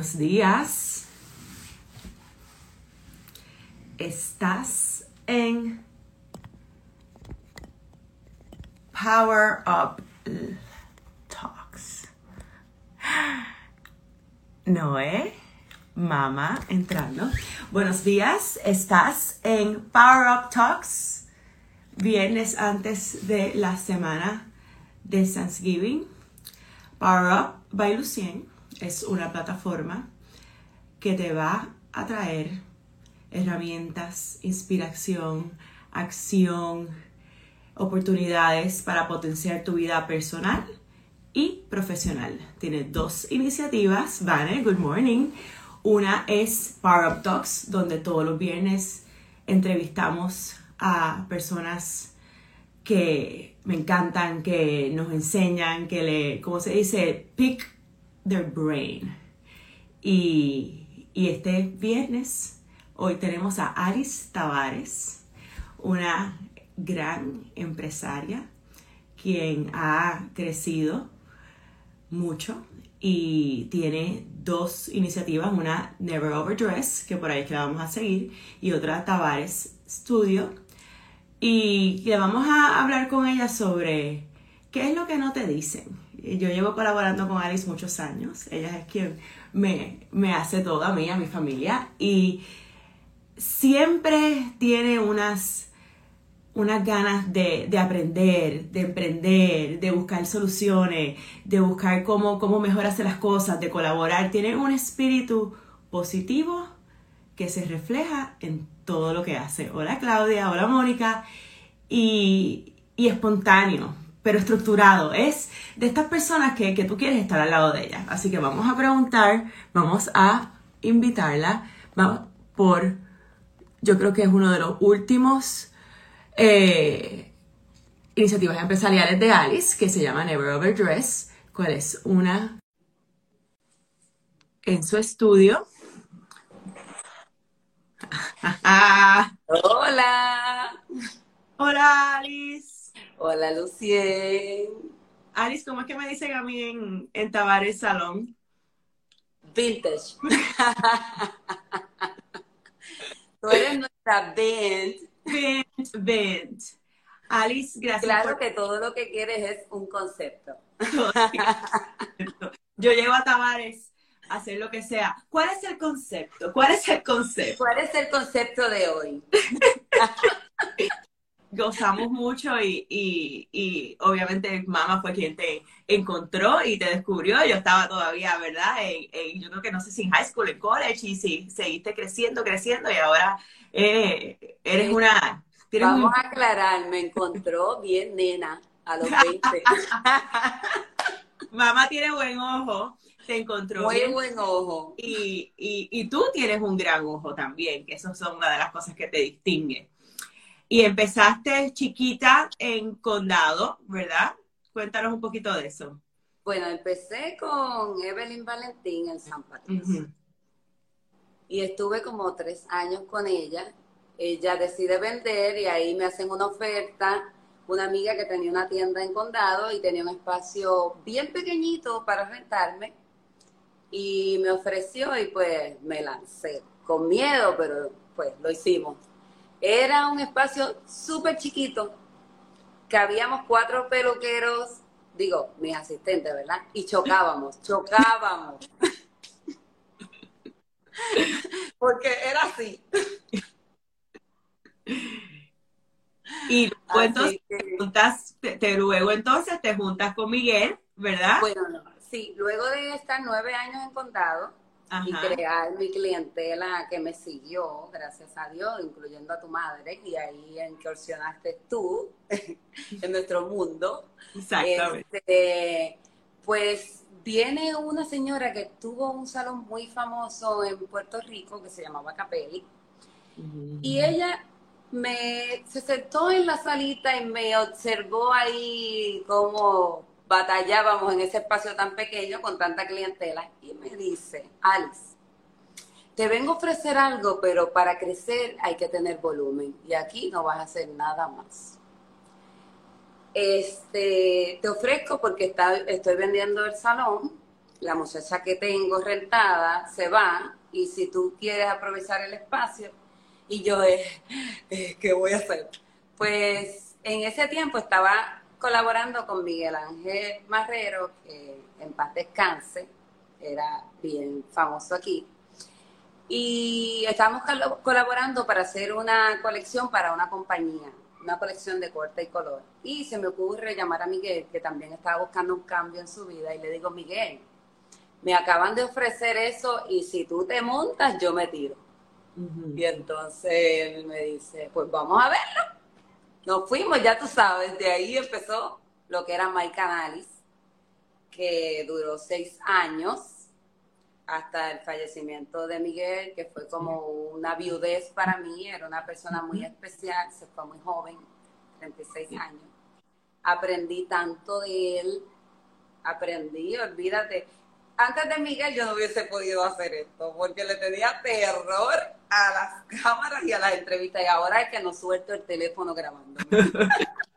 Buenos días. Estás en Power Up Talks. Noé, mamá, entrando. Buenos días, estás en Power Up Talks, viernes antes de la semana de Thanksgiving. Power Up by Lucien es una plataforma que te va a traer herramientas, inspiración, acción, oportunidades para potenciar tu vida personal y profesional. Tiene dos iniciativas, Vane, good morning. Una es Power Up Talks, donde todos los viernes entrevistamos a personas que me encantan, que nos enseñan, que le, ¿cómo se dice? Pick their brain. Y, y este viernes, hoy tenemos a Alice Tavares, una gran empresaria, quien ha crecido mucho y tiene dos iniciativas, una Never Overdress, que por ahí que la vamos a seguir, y otra Tavares Studio. Y le vamos a hablar con ella sobre qué es lo que no te dicen yo llevo colaborando con Alice muchos años. Ella es quien me, me hace todo a mí, a mi familia. Y siempre tiene unas, unas ganas de, de, aprender, de emprender, de buscar soluciones, de buscar cómo, cómo mejor hacer las cosas, de colaborar. Tiene un espíritu positivo que se refleja en todo lo que hace. Hola Claudia, hola Mónica. Y, y espontáneo pero estructurado. Es de estas personas que, tú quieres estar al lado de ella. Así que vamos a preguntar, vamos a invitarla vamos, por, yo creo que es uno de los últimos eh, iniciativas empresariales de Alice, que se llama Never Overdress, cuál es una en su estudio. Hola. Hola Alice. Hola, Lucien. Alice, ¿cómo es que me dicen a mí en, en Tavares Salón? Vintage. Tú eres nuestra Bent. Bent, Bent. Alice, gracias. Claro que todo lo que quieres es un concepto. Yo llego a Tavares a hacer lo que sea. ¿Cuál es el concepto? ¿Cuál es el concepto? ¿Cuál es el concepto de hoy? gozamos mucho y, y, obviamente mamá fue quien te encontró y te descubrió. Yo estaba todavía, ¿verdad? En, yo creo que no sé si en high school, en college, y si seguiste creciendo, creciendo y ahora eh, eres una... Vamos a aclarar, me encontró bien nena a los 20. mamá tiene buen ojo, te encontró Muy buen ojo. Y, y, y tú tienes un gran ojo también, que eso son una de las cosas que te distinguen. Y empezaste chiquita en Condado, ¿verdad? Cuéntanos un poquito de eso. Bueno, empecé con Evelyn Valentín en San Patricio. Y estuve como tres años con ella. Ella decide vender y ahí me hacen una oferta. Una amiga que tenía una tienda en Condado y tenía un espacio bien pequeñito para rentarme. Y me ofreció y pues me lancé. Con miedo, pero pues lo hicimos. Era un espacio súper chiquito, que habíamos cuatro peluqueros, digo, mis asistentes, ¿verdad? Y chocábamos, chocábamos. Porque era así. Y entonces te, juntas, te, luego entonces te juntas con Miguel, ¿verdad? Bueno, no, sí, luego de estar nueve años en y crear mi clientela que me siguió, gracias a Dios, incluyendo a tu madre, y ahí incursionaste tú en nuestro mundo. Exactamente. Este, pues viene una señora que tuvo un salón muy famoso en Puerto Rico que se llamaba Capelli, y ella me se sentó en la salita y me observó ahí como batallábamos en ese espacio tan pequeño con tanta clientela y me dice, Alice, te vengo a ofrecer algo, pero para crecer hay que tener volumen y aquí no vas a hacer nada más. Este, te ofrezco porque está, estoy vendiendo el salón la muchacha que tengo rentada se va y si tú quieres aprovechar el espacio, y yo, eh, eh, ¿qué voy a hacer? Pues en ese tiempo estaba colaborando con Miguel Ángel Marrero, que en paz descanse, era bien famoso aquí. Y estábamos colaborando para hacer una colección para una compañía, una colección de corte y color. Y se me ocurre llamar a Miguel, que también estaba buscando un cambio en su vida, y le digo, Miguel, me acaban de ofrecer eso y si tú te montas, yo me tiro. Y entonces él me dice, pues vamos a verlo. Nos fuimos, ya tú sabes, de ahí empezó lo que era My Canalis, que duró seis años hasta el fallecimiento de Miguel, que fue como una viudez para mí, era una persona muy especial, se fue muy joven, 36 años. Aprendí tanto de él, aprendí, olvídate, antes de Miguel yo no hubiese podido hacer esto, porque le tenía terror a las cámaras y a las entrevistas, y ahora es que no suelto el teléfono grabando.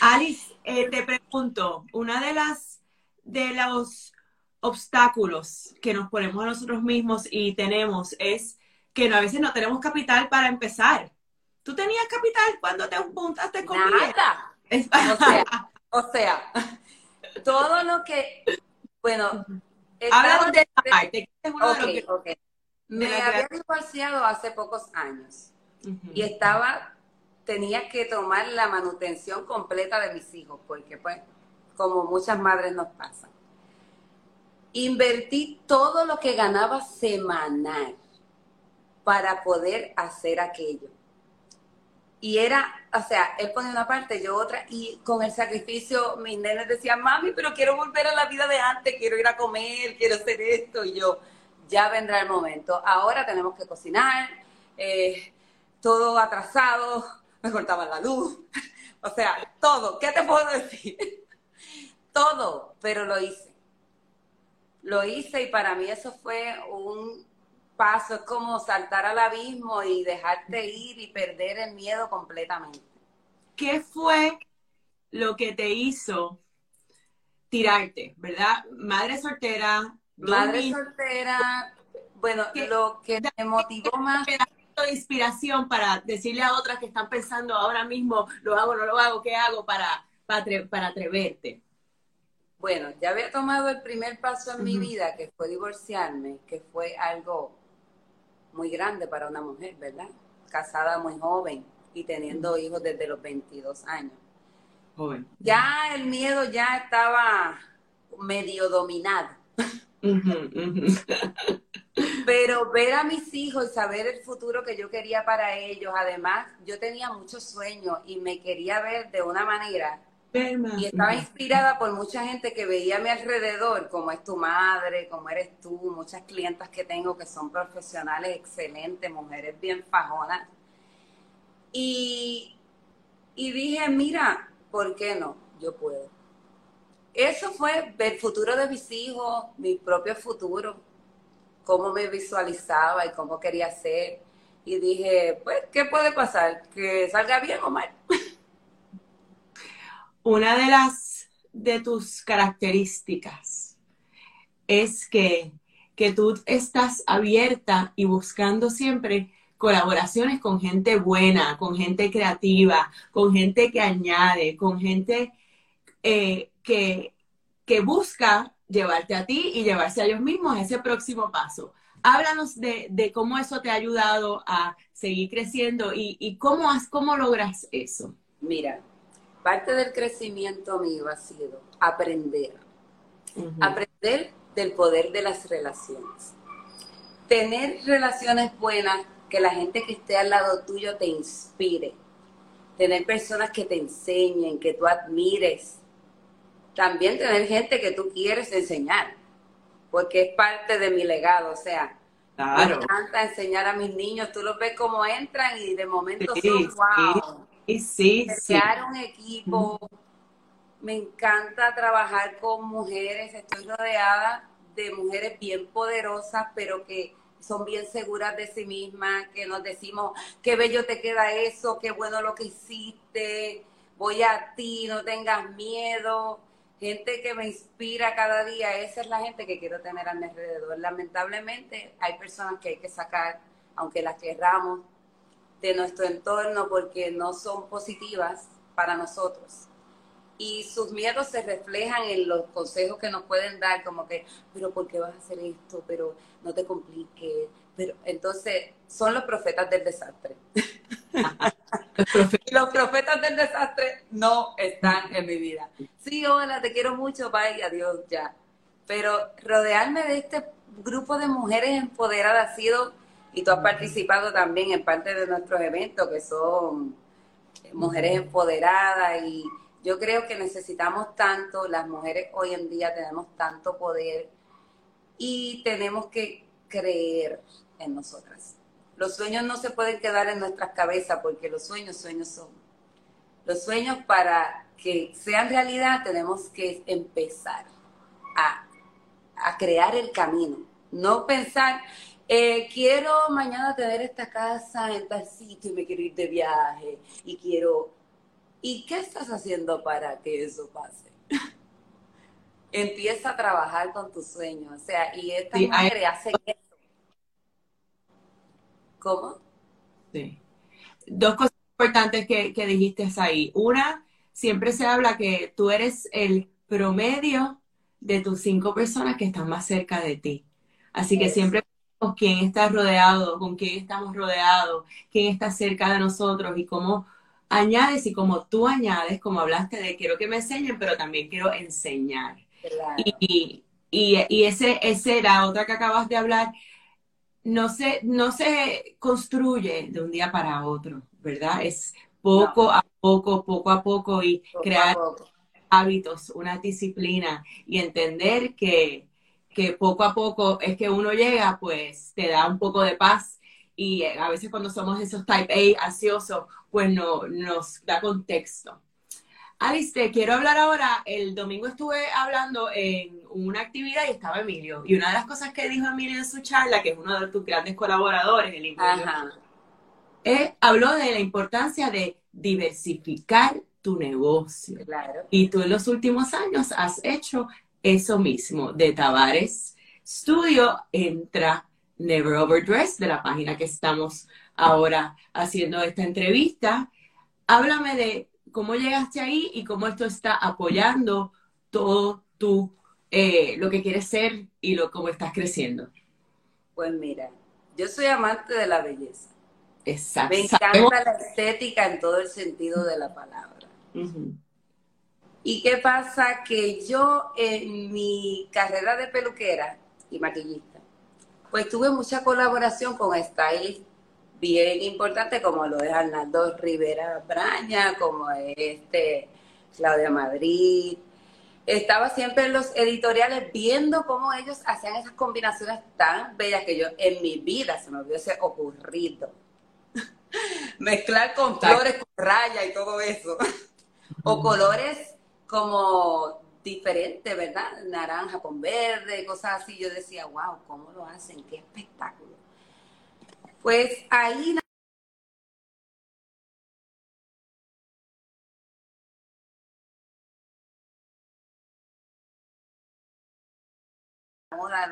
Alice, eh, te pregunto, una de las de los obstáculos que nos ponemos a nosotros mismos y tenemos es que a veces no tenemos capital para empezar. ¿Tú tenías capital cuando te juntaste con Nada. O sea, o sea, todo lo que, bueno, Habla de Me había divorciado hace pocos años y estaba, tenía que tomar la manutención completa de mis hijos, porque pues, como muchas madres nos pasan. Invertí todo lo que ganaba semanal para poder hacer aquello. Y era, o sea, él ponía una parte, yo otra, y con el sacrificio mis nenes decían, mami, pero quiero volver a la vida de antes, quiero ir a comer, quiero hacer esto, y yo, ya vendrá el momento. Ahora tenemos que cocinar, eh, todo atrasado, me cortaban la luz, o sea, todo, ¿qué te puedo decir? todo, pero lo hice. Lo hice y para mí eso fue un paso, es como saltar al abismo y dejarte ir y perder el miedo completamente. ¿Qué fue lo que te hizo tirarte, verdad? Madre soltera. Madre soltera, bueno, lo que me motivó más inspiración para decirle a otras que están pensando ahora mismo, lo hago, no lo hago, ¿qué hago para, para, atreverte? Bueno, ya había tomado el primer paso en mi vida, que fue divorciarme, que fue algo muy grande para una mujer, ¿verdad? Casada muy joven y teniendo hijos desde los 22 años. Joven. Ya el miedo ya estaba medio dominado. Pero ver a mis hijos y saber el futuro que yo quería para ellos, además yo tenía muchos sueños y me quería ver de una manera y estaba inspirada por mucha gente que veía a mi alrededor, como es tu madre, como eres tú, muchas clientas que tengo que son profesionales excelentes, mujeres bien fajonas. Y, y dije, mira, ¿por qué no? Yo puedo. Eso fue el futuro de mis hijos, mi propio futuro, cómo me visualizaba y cómo quería ser. Y dije, pues, ¿qué puede pasar? ¿Que salga bien o mal? una de las de tus características es que, que tú estás abierta y buscando siempre colaboraciones con gente buena, con gente creativa, con gente que añade, con gente eh, que, que busca llevarte a ti y llevarse a ellos mismos a ese próximo paso. Háblanos de, de cómo eso te ha ayudado a seguir creciendo y, y cómo, has, cómo logras eso. Mira, parte del crecimiento mío ha sido aprender. Aprender del poder de las relaciones. Tener relaciones buenas, que la gente que esté al lado tuyo te inspire. Tener personas que te enseñen, que tú admires. También tener gente que tú quieres enseñar, porque es parte de mi legado. O sea, me encanta enseñar a mis niños. Tú los ves como entran y de momento son wow. Sí, sí, crear un equipo. Me encanta trabajar con mujeres. Estoy rodeada de mujeres bien poderosas, pero que son bien seguras de sí mismas, que nos decimos, qué bello te queda eso, qué bueno lo que hiciste, voy a ti, no tengas miedo. Gente que me inspira cada día, esa es la gente que quiero tener a mi alrededor. Lamentablemente hay personas que hay que sacar, aunque las querramos, de nuestro entorno porque no son positivas para nosotros. Y sus miedos se reflejan en los consejos que nos pueden dar, como que, pero ¿por qué vas a hacer esto? Pero no te compliques. Pero entonces son los profetas del desastre. los profetas del desastre no están en mi vida. Sí, hola, te quiero mucho, bye, adiós, ya. Pero rodearme de este grupo de mujeres empoderadas ha sido, y tú has participado también en parte de nuestros eventos, que son mujeres empoderadas, y yo creo que necesitamos tanto, las mujeres hoy en día tenemos tanto poder, y tenemos que creer en nosotras. Los sueños no se pueden quedar en nuestras cabezas porque los sueños, sueños son. Los sueños para que sean realidad tenemos que empezar a, crear el camino. No pensar, eh, quiero mañana tener esta casa en tal sitio y me quiero ir de viaje y quiero... ¿Y qué estás haciendo para que eso pase? Empieza a trabajar con tus sueños. O sea, y esta mujer hace eso ¿Cómo? Sí. Dos cosas importantes que, dijiste ahí. Una, siempre se habla que tú eres el promedio de tus cinco personas que están más cerca de ti. Así que siempre con quién está rodeado, con quién estamos rodeados, quién está cerca de nosotros y cómo añades y cómo tú añades, como hablaste de quiero que me enseñen, pero también quiero enseñar. Y, y, ese, ese era otra que acabas de hablar, no se, no se construye de un día para otro, ¿verdad? Es poco a poco, poco a poco y crear hábitos, una disciplina y entender que, que poco a poco es que uno llega, pues te da un poco de paz y a veces cuando somos esos type A ansiosos, pues no, nos da contexto. Alice, te quiero hablar ahora. El domingo estuve hablando en una actividad y estaba Emilio. Y una de las cosas que dijo Emilio en su charla, que es uno de tus grandes colaboradores, el eh, habló de la importancia de diversificar tu negocio. Claro. Y tú en los últimos años has hecho eso mismo. De Tavares Studio entra Never Overdress, de la página que estamos ahora haciendo esta entrevista. Háblame de cómo llegaste ahí y cómo esto está apoyando todo tu, eh, lo que quieres ser y lo cómo estás creciendo. Pues mira, yo soy amante de la belleza. Exacto. Me encanta la estética en todo el sentido de la palabra. ¿Y qué pasa? Que yo en mi carrera de peluquera y maquillista, pues tuve mucha colaboración con stylists bien importante como lo es Arnaldo Rivera Braña, como es este Claudia Madrid. Estaba siempre en los editoriales viendo cómo ellos hacían esas combinaciones tan bellas que yo en mi vida se me hubiese ocurrido. Mezclar con flores, con raya y todo eso. o colores como diferentes, ¿verdad? Naranja con verde, cosas así. Yo decía, wow, ¿cómo lo hacen? Qué espectáculo. Pues ahí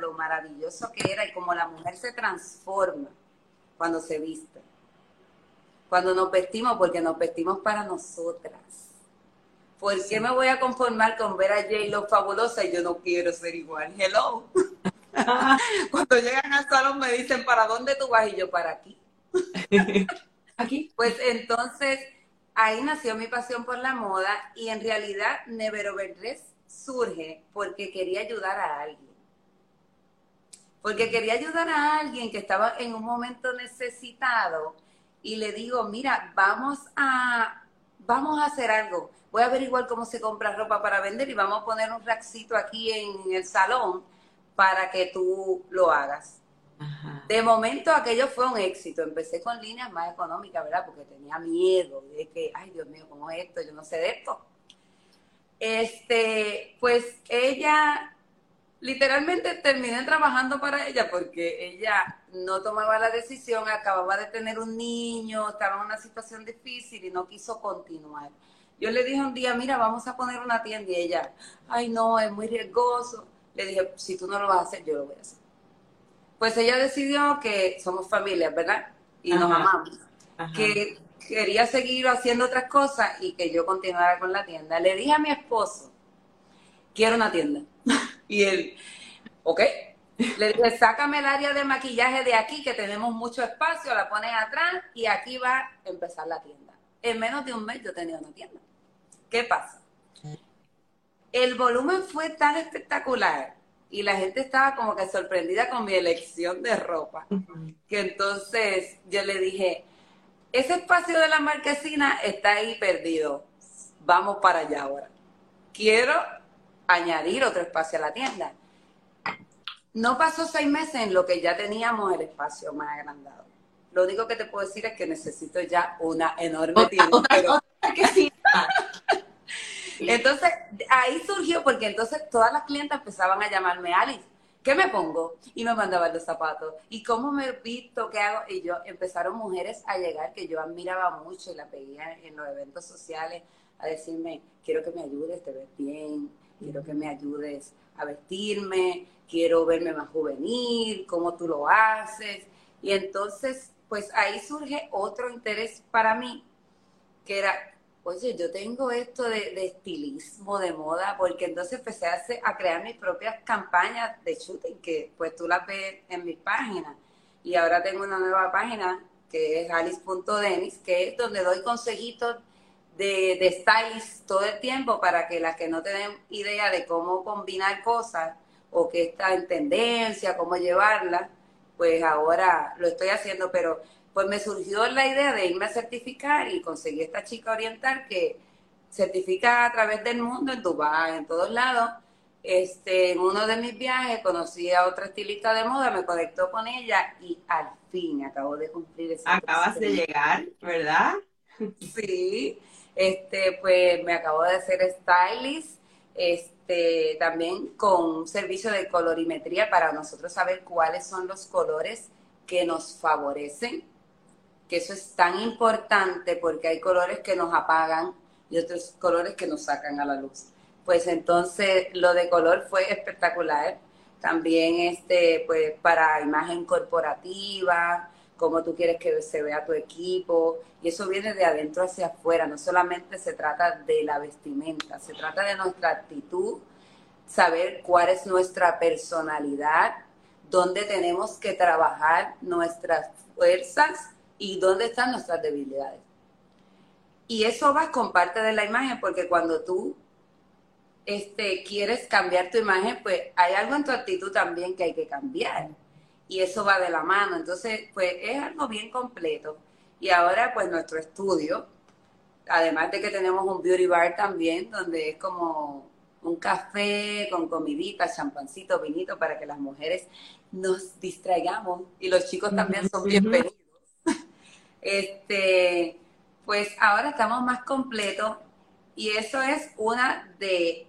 lo maravilloso que era y cómo la mujer se transforma cuando se viste. Cuando nos vestimos, porque nos vestimos para nosotras. ¿Por qué me voy a conformar con ver a J Lo fabulosa y yo no quiero ser igual? Hello. Cuando llegan al salón me dicen, ¿para dónde tú vas? Y yo, para aquí. aquí. Pues entonces, ahí nació mi pasión por la moda y en realidad Never Overdress surge porque quería ayudar a alguien. Porque quería ayudar a alguien que estaba en un momento necesitado y le digo, mira, vamos a, vamos a hacer algo. Voy a averiguar cómo se compra ropa para vender y vamos a poner un rackcito aquí en el salón para que tú lo hagas. De momento aquello fue un éxito. Empecé con líneas más económicas, ¿verdad? Porque tenía miedo de que, ay Dios mío, ¿cómo es esto? Yo no sé de esto. Este, pues ella, literalmente terminé trabajando para ella porque ella no tomaba la decisión, acababa de tener un niño, estaba en una situación difícil y no quiso continuar. Yo le dije un día, mira, vamos a poner una tienda y ella, ay no, es muy riesgoso. Le dije, si tú no lo vas a hacer, yo lo voy a hacer. Pues ella decidió que somos familias, ¿verdad? Y nos amamos. Que quería seguir haciendo otras cosas y que yo continuara con la tienda. Le dije a mi esposo, quiero una tienda. y él, ok. Le dije, sácame el área de maquillaje de aquí, que tenemos mucho espacio, la pones atrás y aquí va a empezar la tienda. En menos de un mes yo tenía una tienda. ¿Qué pasa? El volumen fue tan espectacular y la gente estaba como que sorprendida con mi elección de ropa, que entonces yo le dije, ese espacio de la marquesina está ahí perdido, vamos para allá ahora. Quiero añadir otro espacio a la tienda. No pasó seis meses en lo que ya teníamos el espacio más agrandado. Lo único que te puedo decir es que necesito ya una enorme tienda. entonces, ahí surgió porque entonces todas las clientas empezaban a llamarme Alice. ¿Qué me pongo? Y me mandaban los zapatos. ¿Y cómo me visto? ¿Qué hago? Y yo, empezaron mujeres a llegar que yo admiraba mucho y la veía en los eventos sociales a decirme, quiero que me ayudes, te ves bien, quiero que me ayudes a vestirme, quiero verme más juvenil, cómo tú lo haces. Y entonces, pues ahí surge otro interés para mí, que era, oye, yo tengo esto de, estilismo, de moda, porque entonces empecé a, a crear mis propias campañas de shooting, que pues tú las ves en mi página. Y ahora tengo una nueva página que es alice.denis, que es donde doy consejitos de, de todo el tiempo para que las que no tienen idea de cómo combinar cosas o que está en tendencia, cómo llevarla, pues ahora lo estoy haciendo, pero pues me surgió la idea de irme a certificar y conseguí esta chica oriental que certifica a través del mundo, en Dubái, en todos lados. Este, en uno de mis viajes conocí a otra estilista de moda, me conectó con ella y al fin acabo de cumplir ese Acabas de llegar, ¿verdad? Sí, este, pues me acabo de hacer stylist, este, también con un servicio de colorimetría para nosotros saber cuáles son los colores que nos favorecen, que eso es tan importante porque hay colores que nos apagan y otros colores que nos sacan a la luz. Pues entonces lo de color fue espectacular. También este, pues para imagen corporativa, cómo tú quieres que se vea tu equipo, y eso viene de adentro hacia afuera, no solamente se trata de la vestimenta, se trata de nuestra actitud, saber cuál es nuestra personalidad, dónde tenemos que trabajar nuestras fuerzas y dónde están nuestras debilidades. Y eso va con parte de la imagen, porque cuando tú este, quieres cambiar tu imagen, pues hay algo en tu actitud también que hay que cambiar y eso va de la mano. Entonces, pues es algo bien completo. Y ahora, pues nuestro estudio, además de que tenemos un beauty bar también, donde es como un café con comidita, champancito, vinito, para que las mujeres nos distraigamos y los chicos también son bienvenidos. Este, pues ahora estamos más completos y eso es una de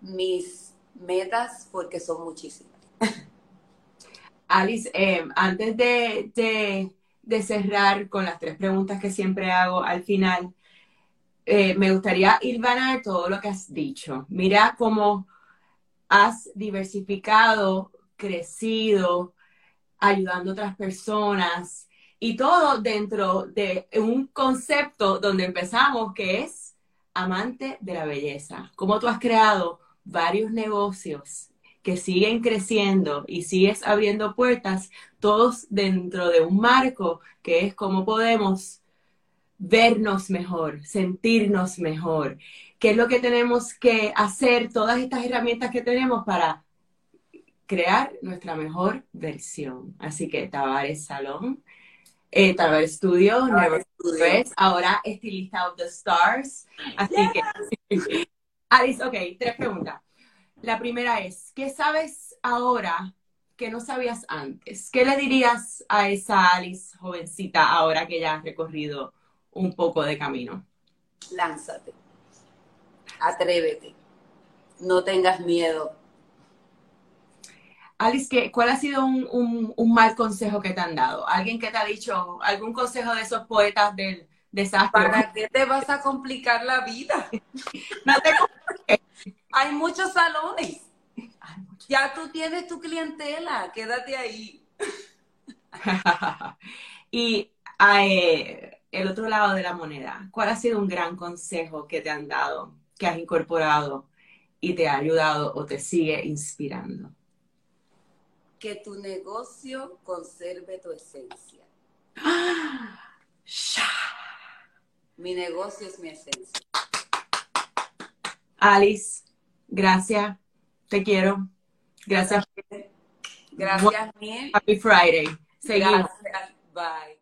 mis metas porque son muchísimas. Alice, eh, antes de, cerrar con las tres preguntas que siempre hago al final, eh, me gustaría a todo lo que has dicho. Mira cómo has diversificado, crecido, ayudando a otras personas y todo dentro de un concepto donde empezamos que es amante de la belleza. Cómo tú has creado varios negocios que siguen creciendo y sigues abriendo puertas, todos dentro de un marco que es cómo podemos vernos mejor, sentirnos mejor, qué es lo que tenemos que hacer, todas estas herramientas que tenemos para crear nuestra mejor versión. Así que Tavares Salón, eh, Tavares Studio, Never ahora estilista of the stars. Así que, Alice, ok, tres preguntas. La primera es, ¿qué sabes ahora que no sabías antes? ¿Qué le dirías a esa Alice jovencita ahora que ya has recorrido un poco de camino? Lánzate, atrévete, no tengas miedo. Alice, ¿cuál ha sido un, mal consejo que te han dado? ¿Alguien que te ha dicho algún consejo de esos poetas del, desastre. ¿Para qué te vas a complicar la vida? no te Hay muchos salones. Ya tú tienes tu clientela, quédate ahí. y eh, el otro lado de la moneda, ¿cuál ha sido un gran consejo que te han dado, que has incorporado y te ha ayudado o te sigue inspirando? Que tu negocio conserve tu esencia. mi negocio es mi esencia. Alice, gracias. Te quiero. Gracias. Gracias, Miel. Happy Friday. Seguimos. Gracias. Bye.